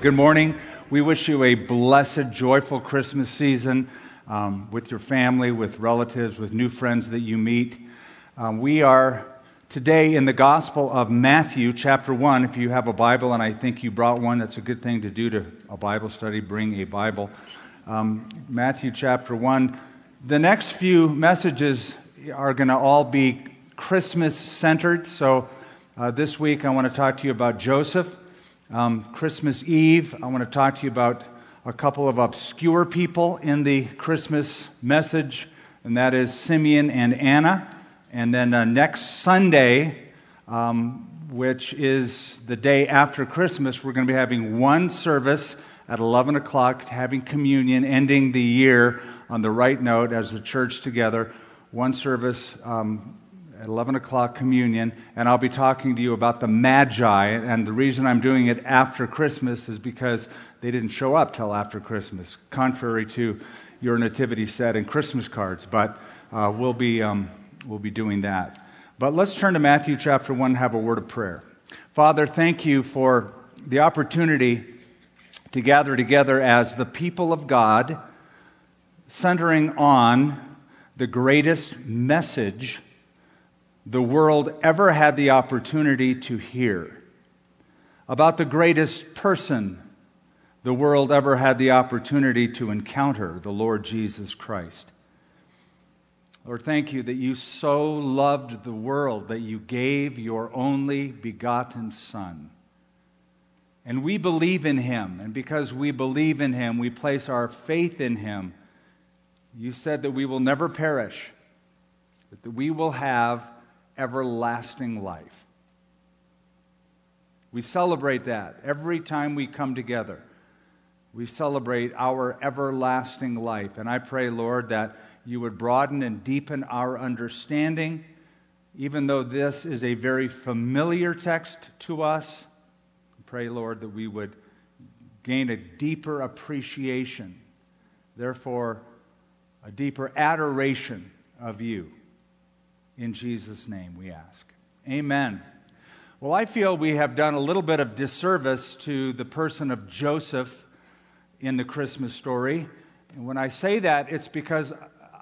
Good morning. We wish you a blessed, joyful Christmas season um, with your family, with relatives, with new friends that you meet. Um, we are today in the Gospel of Matthew, chapter 1. If you have a Bible, and I think you brought one, that's a good thing to do to a Bible study, bring a Bible. Um, Matthew, chapter 1. The next few messages are going to all be Christmas centered. So uh, this week I want to talk to you about Joseph. Um, Christmas Eve, I want to talk to you about a couple of obscure people in the Christmas message, and that is Simeon and Anna. And then uh, next Sunday, um, which is the day after Christmas, we're going to be having one service at 11 o'clock, having communion, ending the year on the right note as the church together. One service um, at 11 o'clock communion, and I'll be talking to you about the Magi. And the reason I'm doing it after Christmas is because they didn't show up till after Christmas, contrary to your nativity set and Christmas cards. But uh, we'll, be, um, we'll be doing that. But let's turn to Matthew chapter 1 and have a word of prayer. Father, thank you for the opportunity to gather together as the people of God, centering on the greatest message the world ever had the opportunity to hear, about the greatest person the world ever had the opportunity to encounter, the Lord Jesus Christ. Lord, thank you that you so loved the world that you gave your only begotten Son. And we believe in him, and because we believe in him, we place our faith in him. You said that we will never perish, that we will have everlasting life. We celebrate that every time we come together. We celebrate our everlasting life. And I pray, Lord, that you would broaden and deepen our understanding, even though this is a very familiar text to us. I pray, Lord, that we would gain a deeper appreciation, therefore, a deeper adoration of you. In Jesus' name we ask. Amen. Well, I feel we have done a little bit of disservice to the person of Joseph in the Christmas story. And when I say that, it's because,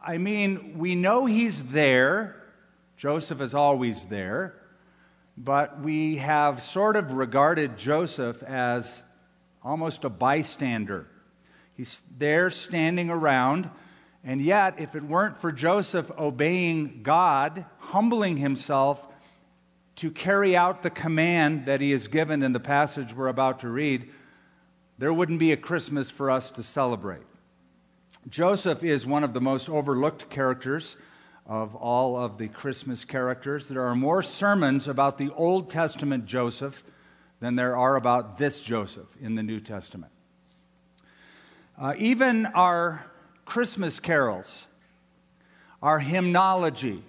I mean, we know he's there. Joseph is always there. But we have sort of regarded Joseph as almost a bystander. He's there standing around and yet, if it weren't for Joseph obeying God, humbling himself to carry out the command that he is given in the passage we're about to read, there wouldn't be a Christmas for us to celebrate. Joseph is one of the most overlooked characters of all of the Christmas characters. There are more sermons about the Old Testament Joseph than there are about this Joseph in the New Testament. Uh, even our Christmas carols, our hymnology.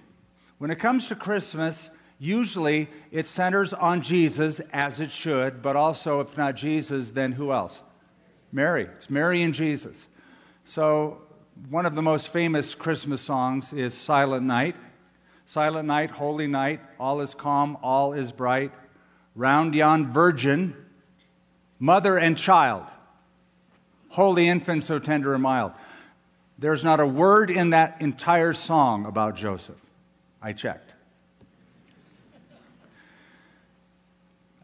When it comes to Christmas, usually it centers on Jesus, as it should, but also, if not Jesus, then who else? Mary. It's Mary and Jesus. So, one of the most famous Christmas songs is Silent Night. Silent night, holy night, all is calm, all is bright. Round yon virgin, mother and child, holy infant, so tender and mild. There's not a word in that entire song about Joseph. I checked.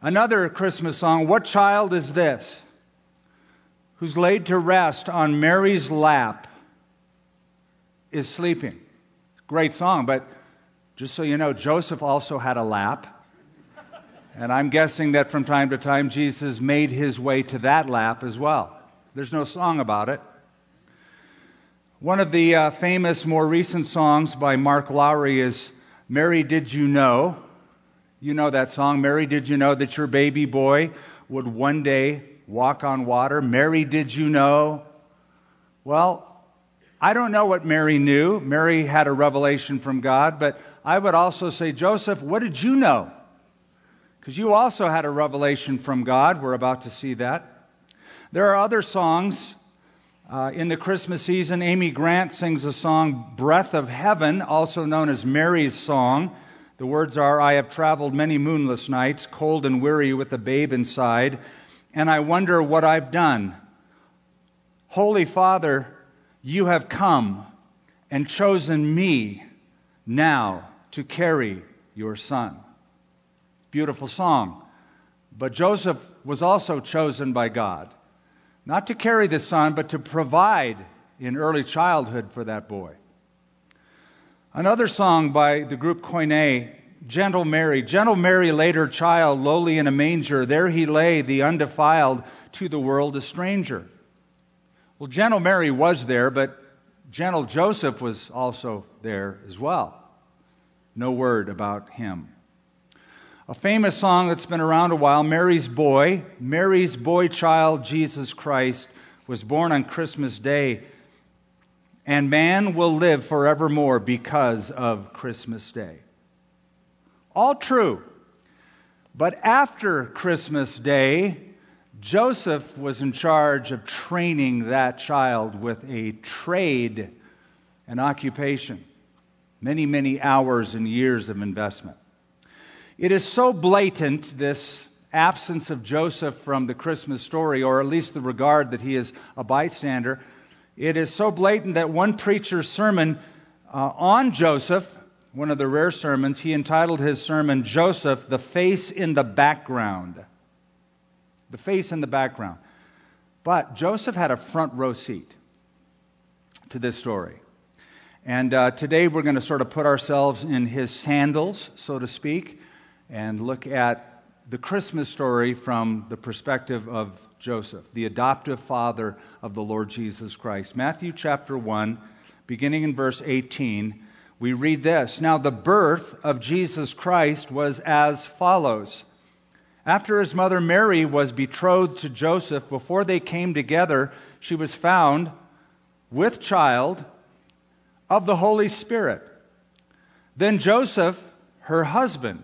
Another Christmas song, What Child is This? Who's laid to rest on Mary's lap is sleeping. Great song, but just so you know, Joseph also had a lap. And I'm guessing that from time to time Jesus made his way to that lap as well. There's no song about it. One of the uh, famous, more recent songs by Mark Lowry is Mary, Did You Know? You know that song, Mary, Did You Know That Your Baby Boy Would One Day Walk on Water? Mary, Did You Know? Well, I don't know what Mary knew. Mary had a revelation from God, but I would also say, Joseph, what did you know? Because you also had a revelation from God. We're about to see that. There are other songs uh, in the Christmas season, Amy Grant sings the song Breath of Heaven, also known as Mary's Song. The words are I have traveled many moonless nights, cold and weary with a babe inside. and I wonder what I've done. Holy Father, you have come and chosen me now to carry your son. Beautiful song. But Joseph was also chosen by God, not to carry the son, but to provide in early childhood for that boy. Another song by the group Koine, Gentle Mary. Gentle Mary laid her child lowly in a manger. There he lay, the undefiled, to the world a stranger. Well, Gentle Mary was there, but gentle Joseph was also there as well. No word about him. A famous song that's been around a while, Mary's Boy. Mary's boy child, Jesus Christ, was born on Christmas Day, and man will live forevermore because of Christmas Day. All true. But after Christmas Day, Joseph was in charge of training that child with a trade, an occupation, many, many hours and years of investment. It is so blatant, this absence of Joseph from the Christmas story, or at least the regard that he is a bystander. It is so blatant that one preacher's sermon uh, on Joseph, one of the rare sermons, he entitled his sermon, Joseph, the Face in the Background. The face in the background. But Joseph had a front row seat to this story. And uh, today we're going to sort of put ourselves in his sandals, so to speak and look at the Christmas story from the perspective of Joseph, the adoptive father of the Lord Jesus Christ. Matthew chapter 1, beginning in verse 18, we read this Now, the birth of Jesus Christ was as follows. After his mother Mary was betrothed to Joseph, before they came together, she was found with child of the Holy Spirit. Then Joseph, her husband,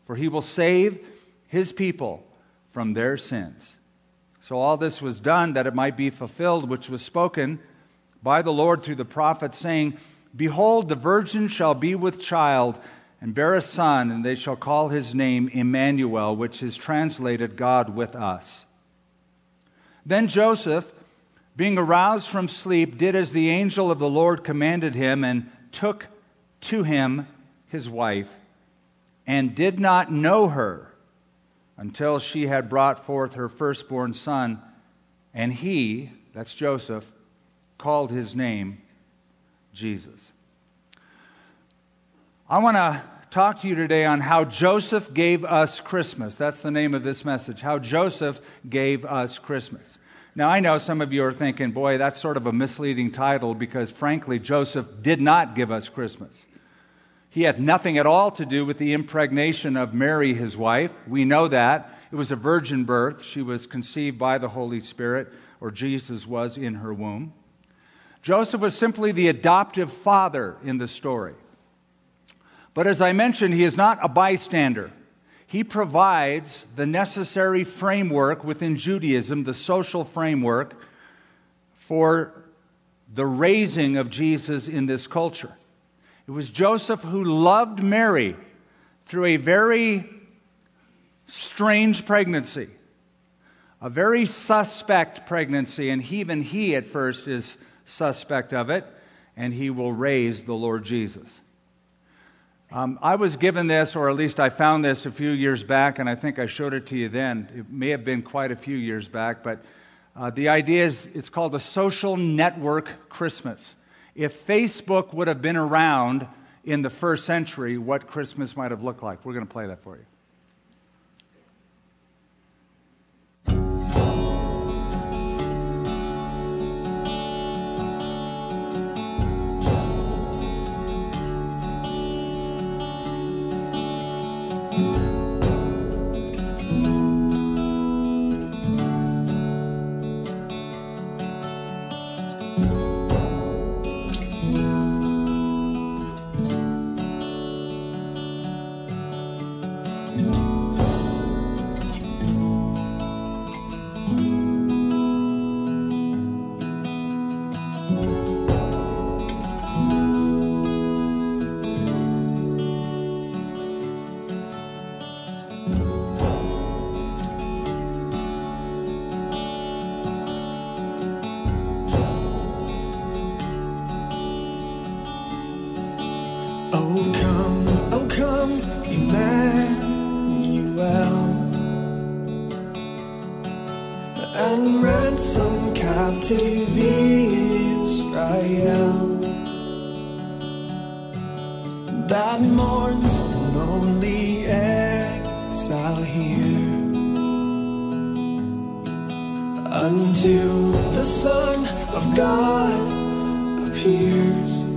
for he will save his people from their sins. So all this was done that it might be fulfilled, which was spoken by the Lord through the prophet, saying, Behold, the virgin shall be with child and bear a son, and they shall call his name Emmanuel, which is translated God with us. Then Joseph, being aroused from sleep, did as the angel of the Lord commanded him, and took to him his wife and did not know her until she had brought forth her firstborn son, and he, that's Joseph, called his name Jesus. I want to talk to you today on how Joseph gave us Christmas. That's the name of this message. How Joseph gave us Christmas. Now, I know some of you are thinking, boy, that's sort of a misleading title because, frankly, Joseph did not give us Christmas. He had nothing at all to do with the impregnation of Mary, his wife. We know that. It was a virgin birth. She was conceived by the Holy Spirit, or Jesus was in her womb. Joseph was simply the adoptive father in the story. But as I mentioned, he is not a bystander. He provides the necessary framework within Judaism, the social framework for the raising of Jesus in this culture. It was Joseph who loved Mary through a very strange pregnancy, a very suspect pregnancy, and even he at first is suspect of it, and he will raise the Lord Jesus. Um, I was given this, or at least I found this a few years back, and I think I showed it to you then. It may have been quite a few years back, but uh, the idea is it's called a social network Christmas if Facebook would have been around in the first century, what Christmas might have looked like. We're going to play that for you. Oh, come, oh, come, Emmanuel, and ransom captive Israel. That mourns in lonely exile here. Until the Son of God appears.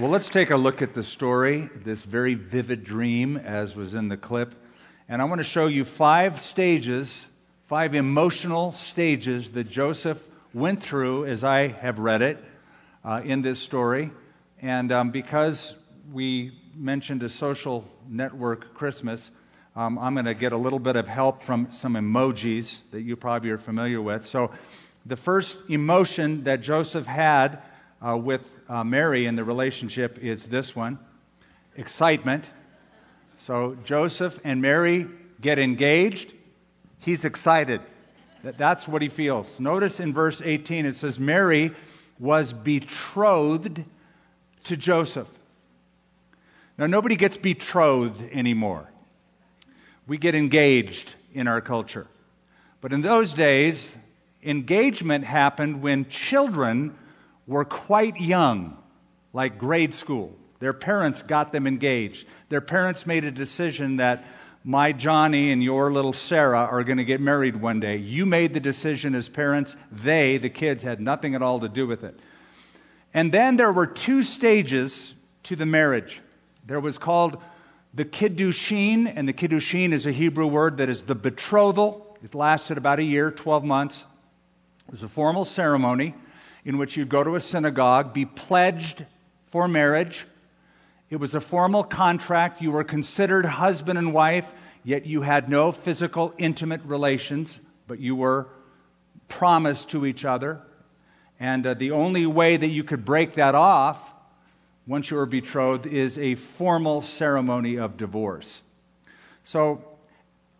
Well, let's take a look at the story, this very vivid dream, as was in the clip. And I want to show you five stages, five emotional stages that Joseph went through as I have read it uh, in this story. And um, because we mentioned a social network Christmas, um, I'm going to get a little bit of help from some emojis that you probably are familiar with. So, the first emotion that Joseph had uh, with uh, Mary in the relationship is this one excitement. So, Joseph and Mary get engaged. He's excited. That's what he feels. Notice in verse 18 it says, Mary was betrothed to Joseph. Now, nobody gets betrothed anymore. We get engaged in our culture. But in those days, engagement happened when children were quite young, like grade school. Their parents got them engaged. Their parents made a decision that my Johnny and your little Sarah are going to get married one day. You made the decision as parents. They, the kids, had nothing at all to do with it. And then there were two stages to the marriage. There was called the kiddushin, and the kiddushin is a Hebrew word that is the betrothal. It lasted about a year, 12 months. It was a formal ceremony in which you'd go to a synagogue, be pledged for marriage. It was a formal contract. You were considered husband and wife, yet you had no physical, intimate relations, but you were promised to each other. And uh, the only way that you could break that off once you were betrothed is a formal ceremony of divorce. So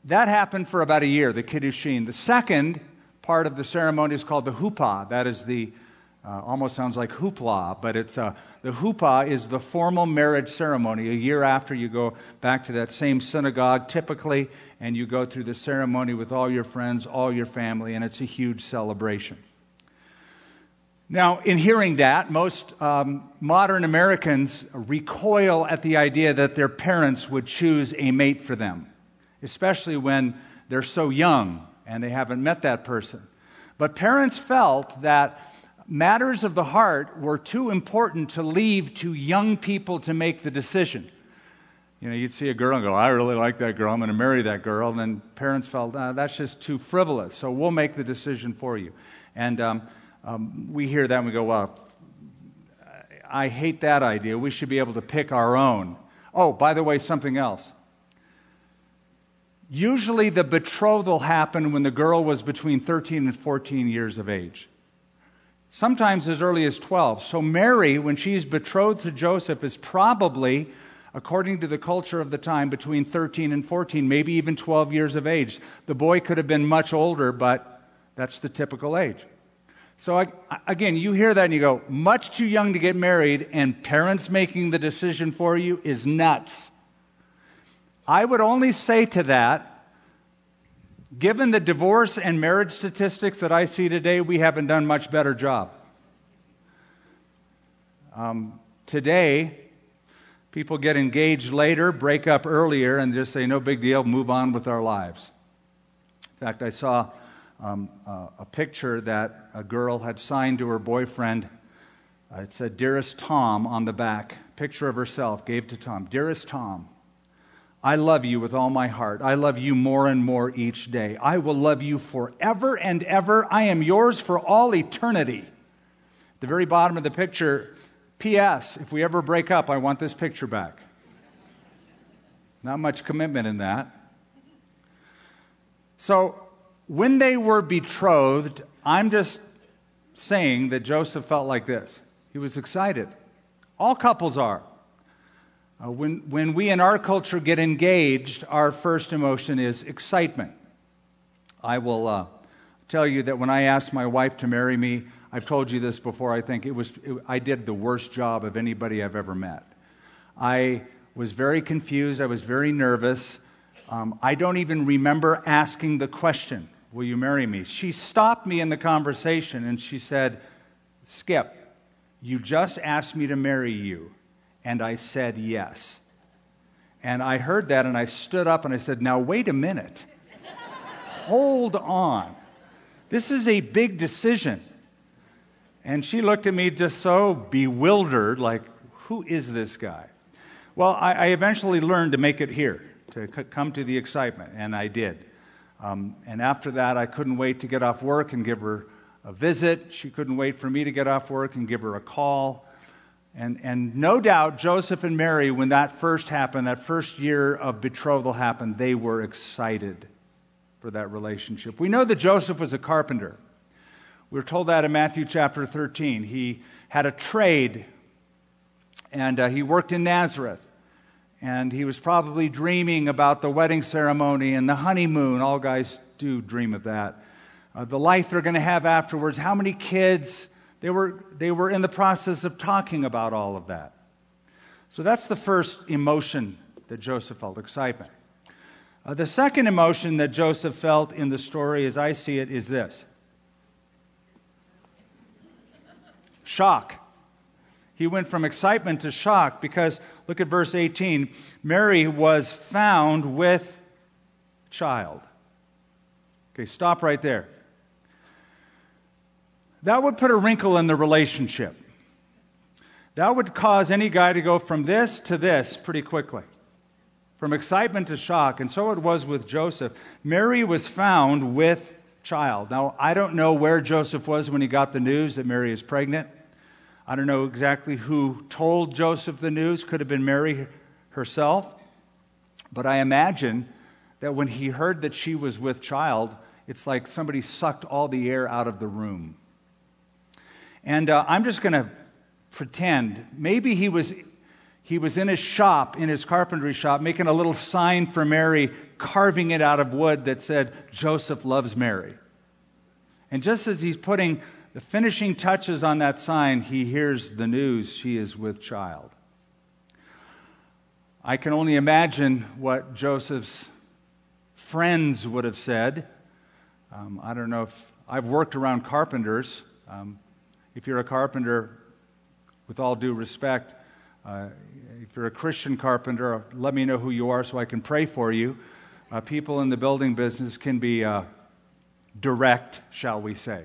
that happened for about a year, the Kiddushin. The second part of the ceremony is called the huppah. That is the Uh, almost sounds like hoopla, but it's uh, the huppah is the formal marriage ceremony. A year after you go back to that same synagogue, typically, and you go through the ceremony with all your friends, all your family, and it's a huge celebration. Now, in hearing that, most um, modern Americans recoil at the idea that their parents would choose a mate for them, especially when they're so young and they haven't met that person. But parents felt that matters of the heart were too important to leave to young people to make the decision. You know, you'd see a girl and go, I really like that girl, I'm going to marry that girl. And then parents felt, ah, that's just too frivolous, so we'll make the decision for you. And um, um, we hear that and we go, well, I hate that idea. We should be able to pick our own. Oh, by the way, something else. Usually the betrothal happened when the girl was between 13 and 14 years of age sometimes as early as 12. So, Mary, when she's betrothed to Joseph, is probably, according to the culture of the time, between 13 and 14, maybe even 12 years of age. The boy could have been much older, but that's the typical age. So, again, you hear that and you go, much too young to get married, and parents making the decision for you is nuts. I would only say to that, Given the divorce and marriage statistics that I see today, we haven't done much better job. Um, today, people get engaged later, break up earlier, and just say, no big deal, move on with our lives. In fact, I saw um, uh, a picture that a girl had signed to her boyfriend. Uh, it said, Dearest Tom on the back. Picture of herself, gave to Tom. Dearest Tom, I love you with all my heart. I love you more and more each day. I will love you forever and ever. I am yours for all eternity. The very bottom of the picture, P.S. If we ever break up, I want this picture back. Not much commitment in that. So, when they were betrothed, I'm just saying that Joseph felt like this. He was excited. All couples are. Uh, when, when we in our culture get engaged, our first emotion is excitement. I will uh, tell you that when I asked my wife to marry me, I've told you this before, I think it was, it, I did the worst job of anybody I've ever met. I was very confused, I was very nervous. Um, I don't even remember asking the question, Will you marry me? She stopped me in the conversation and she said, Skip, you just asked me to marry you. And I said yes. And I heard that and I stood up and I said, Now, wait a minute. Hold on. This is a big decision. And she looked at me just so bewildered, like, Who is this guy? Well, I, I eventually learned to make it here, to c- come to the excitement, and I did. Um, and after that, I couldn't wait to get off work and give her a visit. She couldn't wait for me to get off work and give her a call. And, and no doubt, Joseph and Mary, when that first happened, that first year of betrothal happened, they were excited for that relationship. We know that Joseph was a carpenter. We are told that in Matthew chapter 13. He had a trade, and uh, he worked in Nazareth. And he was probably dreaming about the wedding ceremony and the honeymoon. All guys do dream of that. Uh, the life they're going to have afterwards. How many kids? They were, they were in the process of talking about all of that. So that's the first emotion that Joseph felt excitement. Uh, the second emotion that Joseph felt in the story, as I see it, is this shock. He went from excitement to shock because, look at verse 18 Mary was found with child. Okay, stop right there. That would put a wrinkle in the relationship. That would cause any guy to go from this to this pretty quickly, from excitement to shock. And so it was with Joseph. Mary was found with child. Now, I don't know where Joseph was when he got the news that Mary is pregnant. I don't know exactly who told Joseph the news. Could have been Mary herself. But I imagine that when he heard that she was with child, it's like somebody sucked all the air out of the room. And uh, I'm just going to pretend maybe he was, he was in his shop, in his carpentry shop, making a little sign for Mary, carving it out of wood that said, Joseph loves Mary. And just as he's putting the finishing touches on that sign, he hears the news she is with child. I can only imagine what Joseph's friends would have said. Um, I don't know if I've worked around carpenters. Um, if you're a carpenter, with all due respect, uh, if you're a Christian carpenter, let me know who you are so I can pray for you. Uh, people in the building business can be uh, direct, shall we say.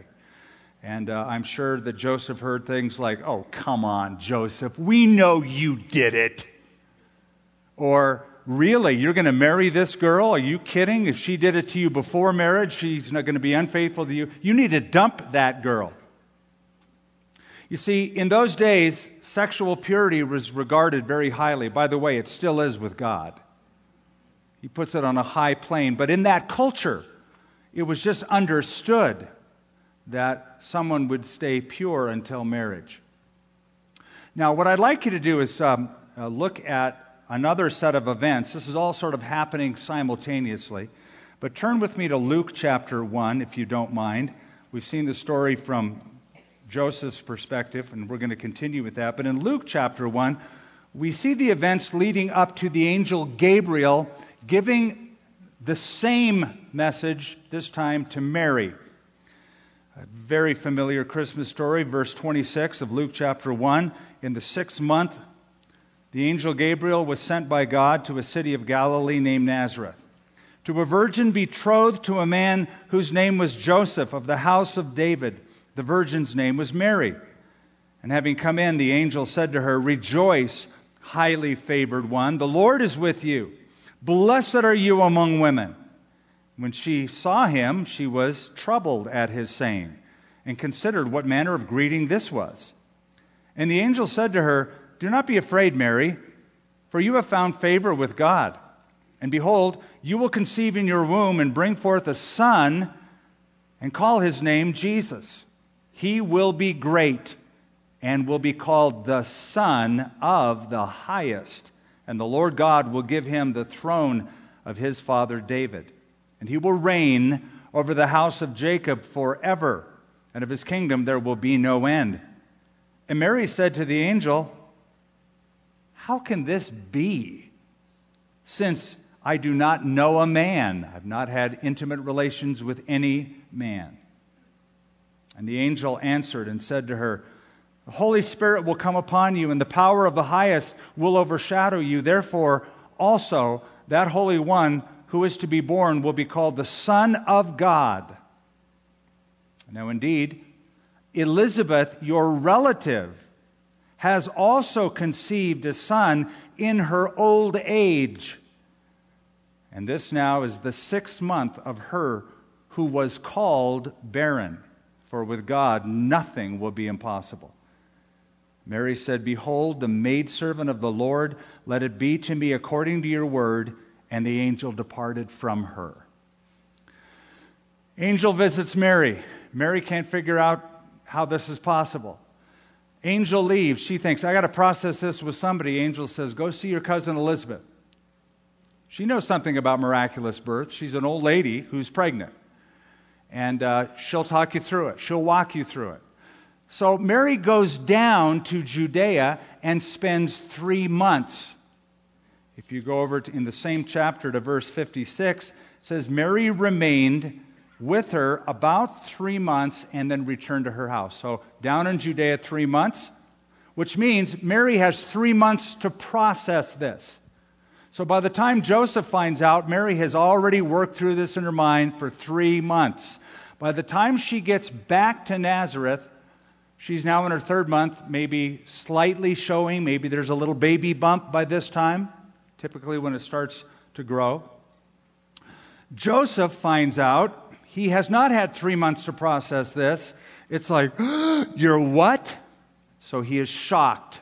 And uh, I'm sure that Joseph heard things like, oh, come on, Joseph, we know you did it. Or, really, you're going to marry this girl? Are you kidding? If she did it to you before marriage, she's not going to be unfaithful to you. You need to dump that girl. You see, in those days, sexual purity was regarded very highly. By the way, it still is with God. He puts it on a high plane. But in that culture, it was just understood that someone would stay pure until marriage. Now, what I'd like you to do is um, uh, look at another set of events. This is all sort of happening simultaneously. But turn with me to Luke chapter 1, if you don't mind. We've seen the story from Joseph's perspective, and we're going to continue with that. But in Luke chapter 1, we see the events leading up to the angel Gabriel giving the same message, this time to Mary. A very familiar Christmas story, verse 26 of Luke chapter 1. In the sixth month, the angel Gabriel was sent by God to a city of Galilee named Nazareth, to a virgin betrothed to a man whose name was Joseph of the house of David. The virgin's name was Mary. And having come in, the angel said to her, Rejoice, highly favored one, the Lord is with you. Blessed are you among women. When she saw him, she was troubled at his saying, and considered what manner of greeting this was. And the angel said to her, do not be afraid, Mary, for you have found favor with God. And behold, you will conceive in your womb and bring forth a son and call his name Jesus. He will be great and will be called the Son of the Highest. And the Lord God will give him the throne of his father David. And he will reign over the house of Jacob forever, and of his kingdom there will be no end. And Mary said to the angel, how can this be? Since I do not know a man, I've not had intimate relations with any man. And the angel answered and said to her, The Holy Spirit will come upon you, and the power of the highest will overshadow you. Therefore, also, that Holy One who is to be born will be called the Son of God. Now, indeed, Elizabeth, your relative, has also conceived a son in her old age. And this now is the sixth month of her who was called barren, for with God nothing will be impossible. Mary said, Behold, the maidservant of the Lord, let it be to me according to your word. And the angel departed from her. Angel visits Mary. Mary can't figure out how this is possible. Angel leaves. She thinks, I got to process this with somebody. Angel says, Go see your cousin Elizabeth. She knows something about miraculous birth. She's an old lady who's pregnant. And uh, she'll talk you through it, she'll walk you through it. So Mary goes down to Judea and spends three months. If you go over to, in the same chapter to verse 56, it says, Mary remained with her about three months and then returned to her house. So down in Judea, three months, which means Mary has three months to process this. So by the time Joseph finds out, Mary has already worked through this in her mind for three months. By the time she gets back to Nazareth, she's now in her third month, maybe slightly showing, maybe there's a little baby bump by this time, typically when it starts to grow. Joseph finds out he has not had three months to process this. It's like, you're what? So he is shocked.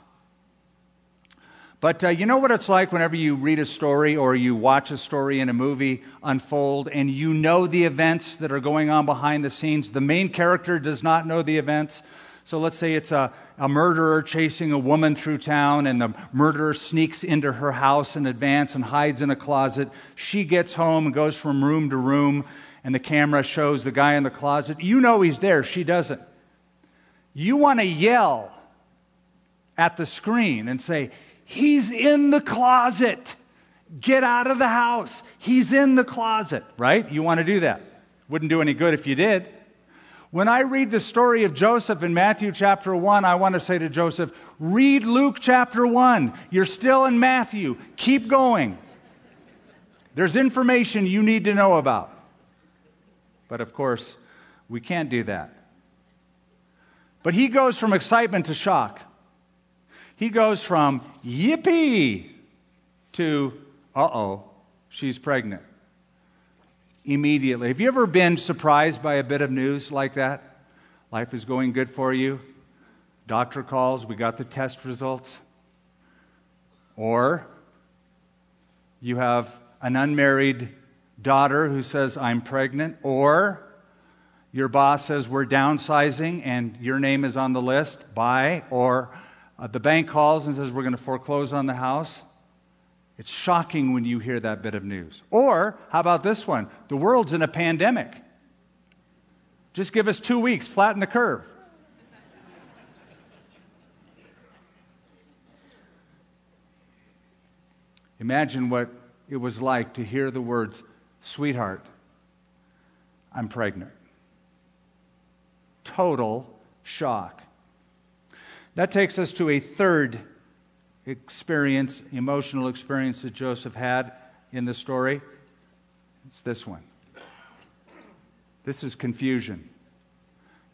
But uh, you know what it's like whenever you read a story or you watch a story in a movie unfold and you know the events that are going on behind the scenes. The main character does not know the events. So let's say it's a, a murderer chasing a woman through town, and the murderer sneaks into her house in advance and hides in a closet. She gets home and goes from room to room, and the camera shows the guy in the closet. You know he's there, she doesn't. You want to yell at the screen and say, He's in the closet. Get out of the house. He's in the closet, right? You want to do that. Wouldn't do any good if you did. When I read the story of Joseph in Matthew chapter 1, I want to say to Joseph, read Luke chapter 1. You're still in Matthew. Keep going. There's information you need to know about. But of course, we can't do that. But he goes from excitement to shock. He goes from yippee to uh oh, she's pregnant. Immediately. Have you ever been surprised by a bit of news like that? Life is going good for you. Doctor calls, we got the test results. Or you have an unmarried daughter who says, I'm pregnant. Or your boss says, We're downsizing and your name is on the list. Bye. Or uh, the bank calls and says, We're going to foreclose on the house. It's shocking when you hear that bit of news. Or, how about this one? The world's in a pandemic. Just give us two weeks, flatten the curve. Imagine what it was like to hear the words, Sweetheart, I'm pregnant. Total shock. That takes us to a third experience, emotional experience that Joseph had in the story? It's this one. This is confusion.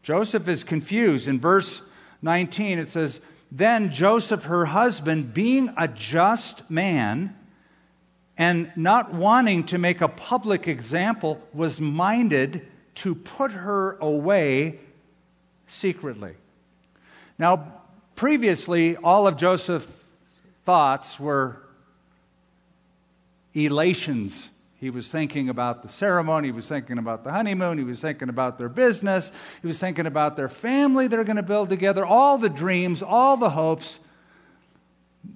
Joseph is confused. In verse 19, it says, Then Joseph, her husband, being a just man and not wanting to make a public example, was minded to put her away secretly. Now, previously, all of Joseph's thoughts were elations. He was thinking about the ceremony. He was thinking about the honeymoon. He was thinking about their business. He was thinking about their family they're going to build together, all the dreams, all the hopes.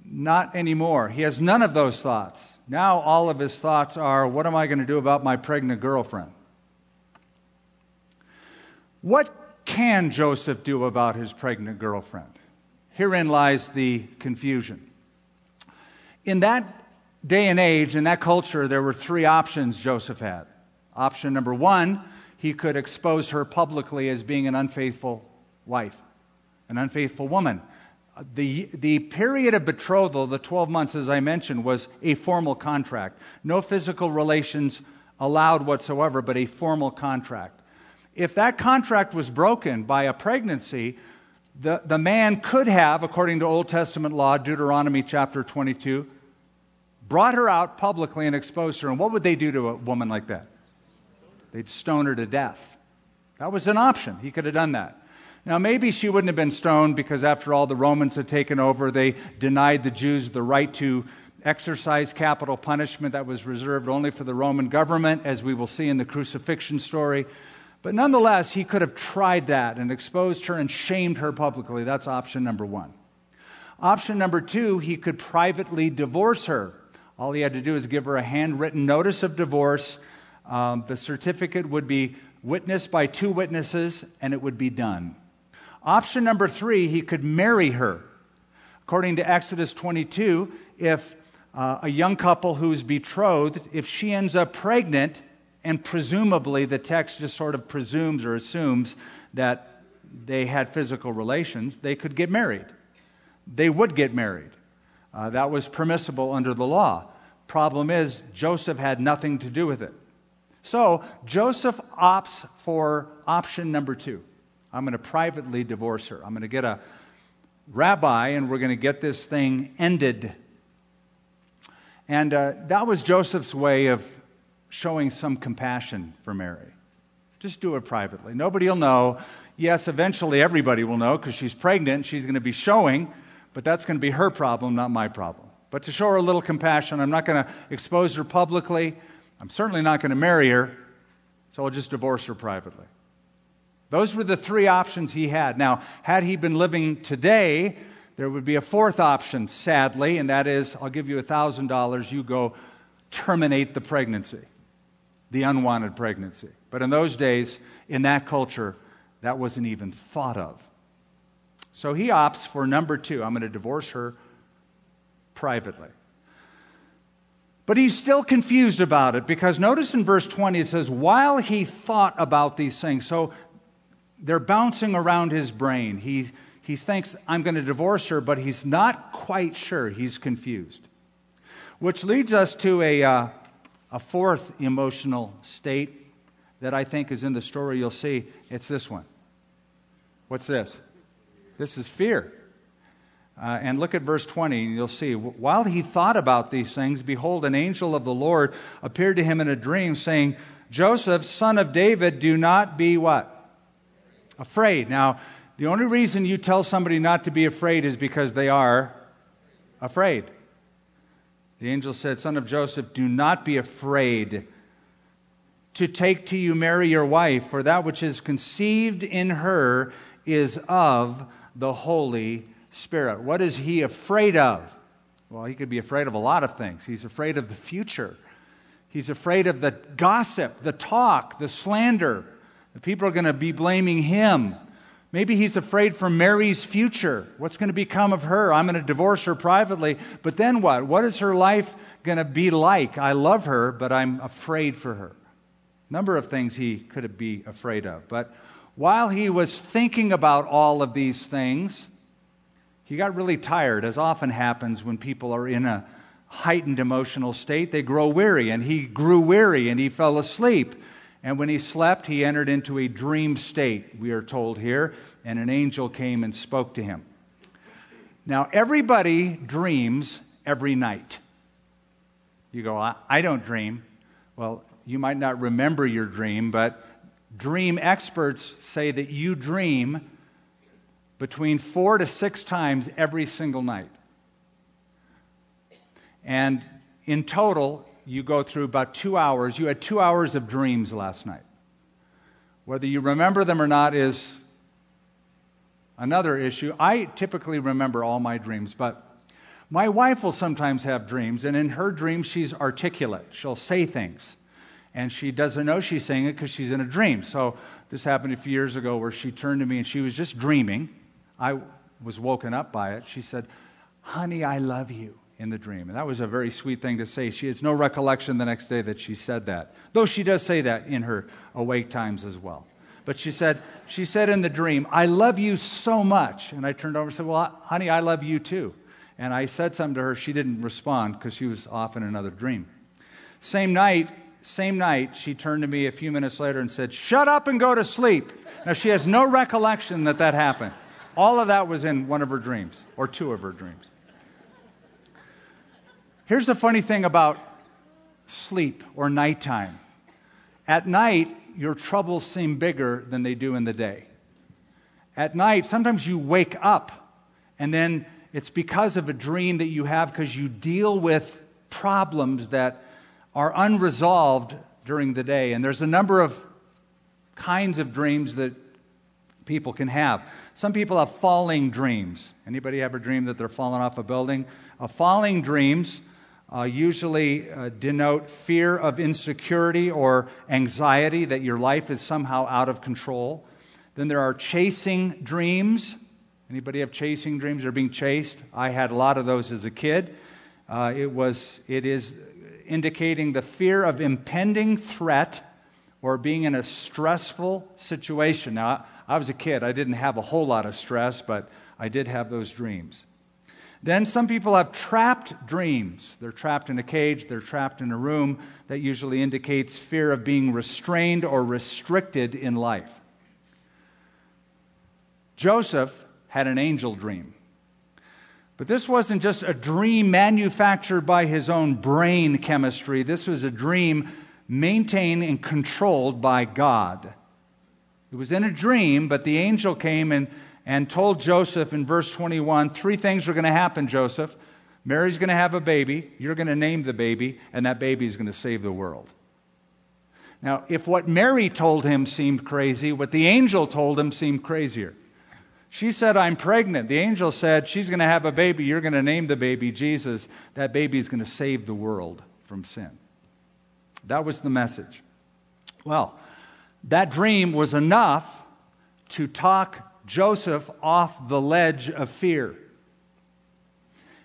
Not anymore. He has none of those thoughts. Now, all of his thoughts are what am I going to do about my pregnant girlfriend? What can Joseph do about his pregnant girlfriend? Herein lies the confusion. In that day and age, in that culture, there were three options Joseph had. Option number one, he could expose her publicly as being an unfaithful wife, an unfaithful woman. The, the period of betrothal, the 12 months, as I mentioned, was a formal contract. No physical relations allowed whatsoever, but a formal contract. If that contract was broken by a pregnancy, the, the man could have, according to Old Testament law, Deuteronomy chapter 22, brought her out publicly and exposed her. And what would they do to a woman like that? They'd stone her to death. That was an option. He could have done that. Now, maybe she wouldn't have been stoned because, after all, the Romans had taken over. They denied the Jews the right to exercise capital punishment that was reserved only for the Roman government, as we will see in the crucifixion story. But nonetheless, he could have tried that and exposed her and shamed her publicly. That's option number one. Option number two, he could privately divorce her. All he had to do is give her a handwritten notice of divorce. Um, the certificate would be witnessed by two witnesses, and it would be done. Option number three, he could marry her. According to Exodus 22, if uh, a young couple who's betrothed, if she ends up pregnant, and presumably the text just sort of presumes or assumes that they had physical relations, they could get married. They would get married. Uh, that was permissible under the law. Problem is, Joseph had nothing to do with it. So Joseph opts for option number two. I'm going to privately divorce her. I'm going to get a rabbi and we're going to get this thing ended. And uh, that was Joseph's way of showing some compassion for Mary. Just do it privately. Nobody will know. Yes, eventually everybody will know because she's pregnant. She's going to be showing but that's going to be her problem, not my problem. But to show her a little compassion, I'm not going to expose her publicly. I'm certainly not going to marry her, so I'll just divorce her privately. Those were the three options he had. Now, had he been living today, there would be a fourth option, sadly, and that is I'll give you $1,000, you go terminate the pregnancy, the unwanted pregnancy. But in those days, in that culture, that wasn't even thought of. So he opts for number two I'm going to divorce her privately. But he's still confused about it because notice in verse 20 it says, while he thought about these things. So they're bouncing around his brain. He, he thinks, I'm going to divorce her, but he's not quite sure. He's confused. Which leads us to a, uh, a fourth emotional state that I think is in the story you'll see. It's this one. What's this? This is fear. Uh, and look at verse 20, and you'll see. While he thought about these things, behold, an angel of the Lord appeared to him in a dream, saying, Joseph, son of David, do not be what? Afraid. Now, the only reason you tell somebody not to be afraid is because they are afraid. The angel said, Son of Joseph, do not be afraid to take to you Mary your wife, for that which is conceived in her is of the Holy Spirit. What is he afraid of? Well, he could be afraid of a lot of things. He's afraid of the future. He's afraid of the gossip, the talk, the slander. The people are going to be blaming him. Maybe he's afraid for Mary's future. What's going to become of her? I'm going to divorce her privately. But then what? What is her life going to be like? I love her, but I'm afraid for her. Number of things he could be afraid of. But while he was thinking about all of these things, he got really tired, as often happens when people are in a heightened emotional state. They grow weary, and he grew weary and he fell asleep. And when he slept, he entered into a dream state, we are told here, and an angel came and spoke to him. Now, everybody dreams every night. You go, I, don't dream. Well, you might not remember your dream, but dream experts say that you dream between four to six times every single night. And in total, you go through about two hours. You had two hours of dreams last night. Whether you remember them or not is another issue. I typically remember all my dreams, but my wife will sometimes have dreams, and in her dreams, she's articulate. She'll say things, and she doesn't know she's saying it because she's in a dream. So, this happened a few years ago where she turned to me and she was just dreaming I was woken up by it. She said, Honey, I love you in the dream. And that was a very sweet thing to say. She has no recollection the next day that she said that, though she does say that in her awake times as well. But she said, she said in the dream, I love you so much. And I turned over and said, Well, honey, I love you too. And I said something to her. She didn't respond because she was off in another dream. Same night, same night, she turned to me a few minutes later and said, Shut up and go to sleep. Now, she has no recollection that that happened. All of that was in one of her dreams, or two of her dreams. Here's the funny thing about sleep or nighttime at night, your troubles seem bigger than they do in the day. At night, sometimes you wake up, and then it's because of a dream that you have because you deal with problems that are unresolved during the day. And there's a number of kinds of dreams that people can have. Some people have falling dreams. Anybody ever dream that they're falling off a building? Uh, falling dreams uh, usually uh, denote fear of insecurity or anxiety that your life is somehow out of control. Then there are chasing dreams. Anybody have chasing dreams? They're being chased. I had a lot of those as a kid. Uh, it was. It is indicating the fear of impending threat or being in a stressful situation. Now, I was a kid. I didn't have a whole lot of stress, but I did have those dreams. Then some people have trapped dreams. They're trapped in a cage, they're trapped in a room. That usually indicates fear of being restrained or restricted in life. Joseph had an angel dream. But this wasn't just a dream manufactured by his own brain chemistry. This was a dream maintained and controlled by God. It was in a dream, but the angel came and, and told Joseph in verse 21 three things are going to happen, Joseph. Mary's going to have a baby, you're going to name the baby, and that baby is going to save the world. Now, if what Mary told him seemed crazy, what the angel told him seemed crazier. She said, I'm pregnant. The angel said, She's going to have a baby. You're going to name the baby Jesus. That baby is going to save the world from sin. That was the message. Well, that dream was enough to talk Joseph off the ledge of fear.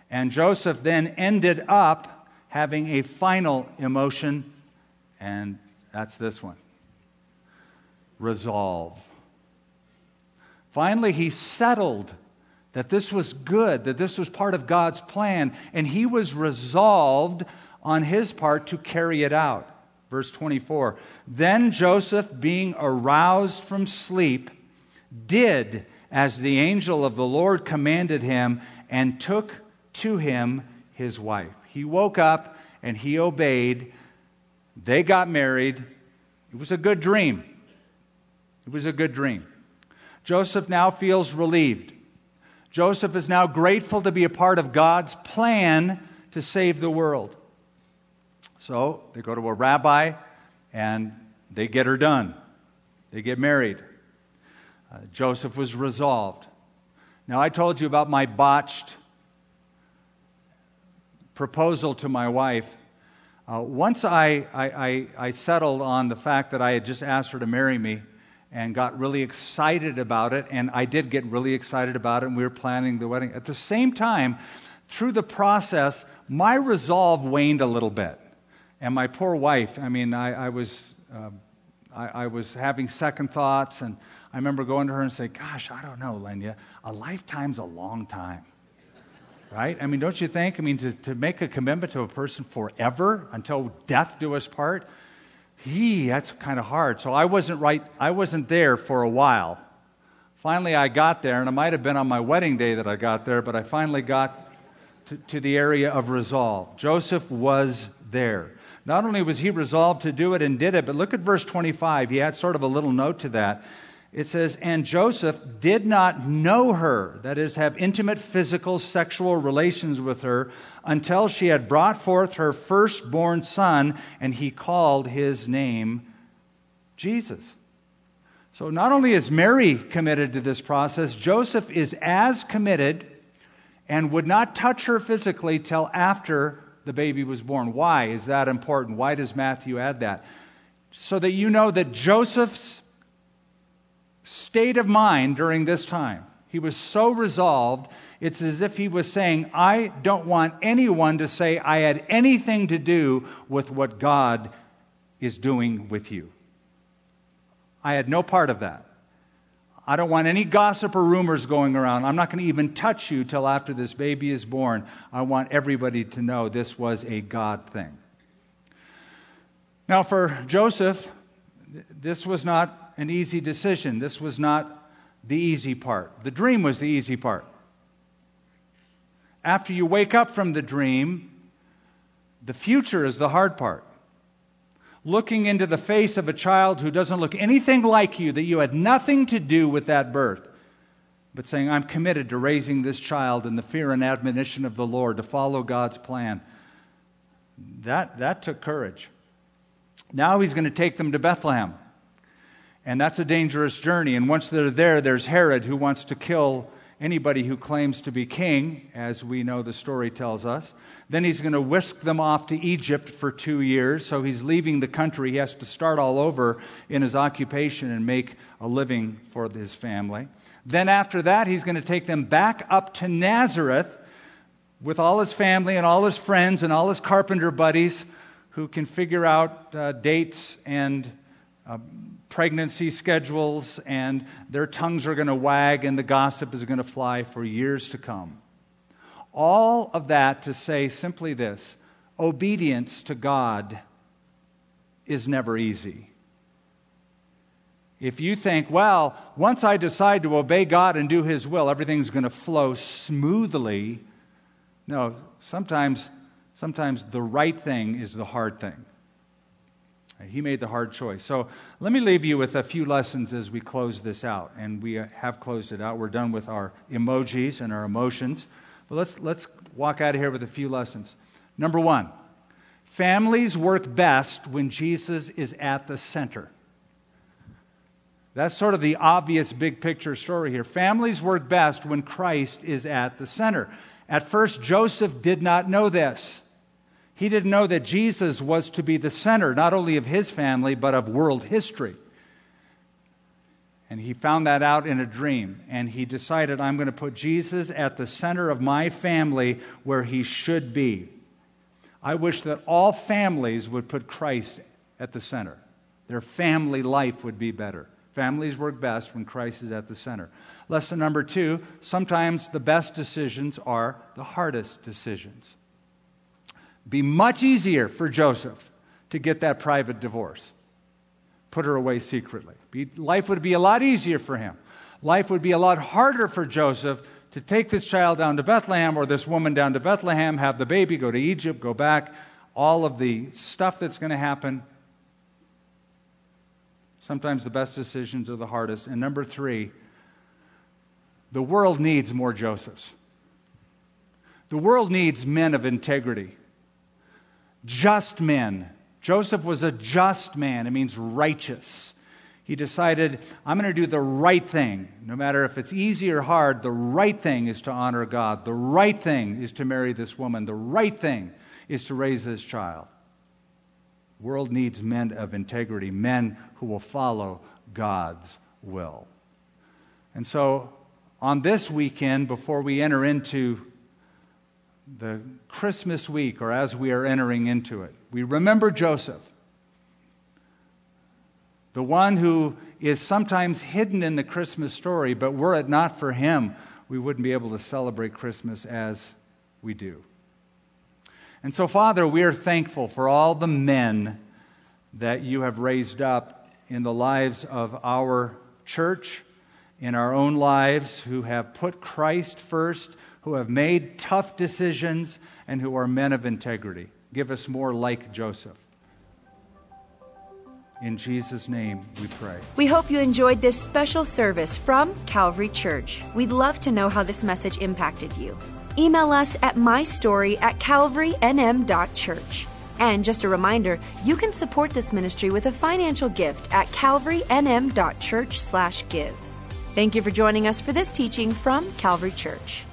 And Joseph then ended up having a final emotion, and that's this one resolve. Finally, he settled that this was good, that this was part of God's plan, and he was resolved on his part to carry it out. Verse 24 Then Joseph, being aroused from sleep, did as the angel of the Lord commanded him and took to him his wife. He woke up and he obeyed. They got married. It was a good dream. It was a good dream. Joseph now feels relieved. Joseph is now grateful to be a part of God's plan to save the world. So they go to a rabbi and they get her done. They get married. Uh, Joseph was resolved. Now, I told you about my botched proposal to my wife. Uh, once I, I, I, I settled on the fact that I had just asked her to marry me and got really excited about it, and I did get really excited about it, and we were planning the wedding. At the same time, through the process, my resolve waned a little bit. And my poor wife, I mean, I, I was, uh, I, I was having second thoughts, and I remember going to her and saying, Gosh, I don't know, Lenya, a lifetime's a long time. Right? I mean, don't you think? I mean, to, to make a commitment to a person forever until death do us part, he, that's kind of hard. So I wasn't right, I wasn't there for a while. Finally, I got there, and it might have been on my wedding day that I got there, but I finally got to, to the area of resolve. Joseph was there. Not only was he resolved to do it and did it, but look at verse 25. He had sort of a little note to that it says, And Joseph did not know her, that is, have intimate physical sexual relations with her, until she had brought forth her firstborn son, and he called his name Jesus. So not only is Mary committed to this process, Joseph is as committed and would not touch her physically till after the baby was born. Why is that important? Why does Matthew add that? So that you know that Joseph's state of mind during this time. He was so resolved, it's as if he was saying, I don't want anyone to say I had anything to do with what God is doing with you. I had no part of that. I don't want any gossip or rumors going around. I'm not going to even touch you till after this baby is born. I want everybody to know this was a God thing. Now, for Joseph, this was not an easy decision. This was not the easy part. The dream was the easy part. After you wake up from the dream, the future is the hard part. Looking into the face of a child who doesn't look anything like you, that you had nothing to do with that birth, but saying, I'm committed to raising this child in the fear and admonition of the Lord, to follow God's plan. That, that took courage. Now he's going to take them to Bethlehem. And that's a dangerous journey. And once they're there, there's Herod who wants to kill anybody who claims to be king, as we know the story tells us. Then he's going to whisk them off to Egypt for two years. So he's leaving the country. He has to start all over in his occupation and make a living for his family. Then after that, he's going to take them back up to Nazareth with all his family and all his friends and all his carpenter buddies who can figure out uh, dates and uh, pregnancy schedules, and their tongues are going to wag and the gossip is going to fly for years to come. All of that to say simply this obedience to God is never easy. If you think, well, once I decide to obey God and do His will, everything's going to flow smoothly. No, sometimes, sometimes the right thing is the hard thing. He made the hard choice. So let me leave you with a few lessons as we close this out. And we uh, have closed it out. We're done with our emojis and our emotions. But let's, let's walk out of here with a few lessons. Number one, families work best when Jesus is at the center. That's sort of the obvious big picture story here. Families work best when Christ is at the center. At first, Joseph did not know this. He didn't know that Jesus was to be the center not only of his family, but of world history. And he found that out in a dream. And he decided, I'm going to put Jesus at the center of my family where he should be. I wish that all families would put Christ at the center. Their family life would be better. Families work best when Christ is at the center. Lesson number two sometimes the best decisions are the hardest decisions. Be much easier for Joseph to get that private divorce, put her away secretly. Be, life would be a lot easier for him. Life would be a lot harder for Joseph to take this child down to Bethlehem or this woman down to Bethlehem, have the baby, go to Egypt, go back, all of the stuff that's going to happen. Sometimes the best decisions are the hardest. And number three, the world needs more Josephs. The world needs men of integrity, just men. Joseph was a just man, it means righteous. He decided, I'm going to do the right thing. No matter if it's easy or hard, the right thing is to honor God. The right thing is to marry this woman. The right thing is to raise this child. The world needs men of integrity, men who will follow God's will. And so, on this weekend, before we enter into the Christmas week, or as we are entering into it, we remember Joseph the one who is sometimes hidden in the Christmas story, but were it not for him, we wouldn't be able to celebrate Christmas as we do. And so, Father, we are thankful for all the men that you have raised up in the lives of our church, in our own lives, who have put Christ first, who have made tough decisions, and who are men of integrity. Give us more like Joseph. In Jesus' name we pray. We hope you enjoyed this special service from Calvary Church. We'd love to know how this message impacted you. Email us at mystory at calvarynm.church. And just a reminder, you can support this ministry with a financial gift at calvarynm.church slash give. Thank you for joining us for this teaching from Calvary Church.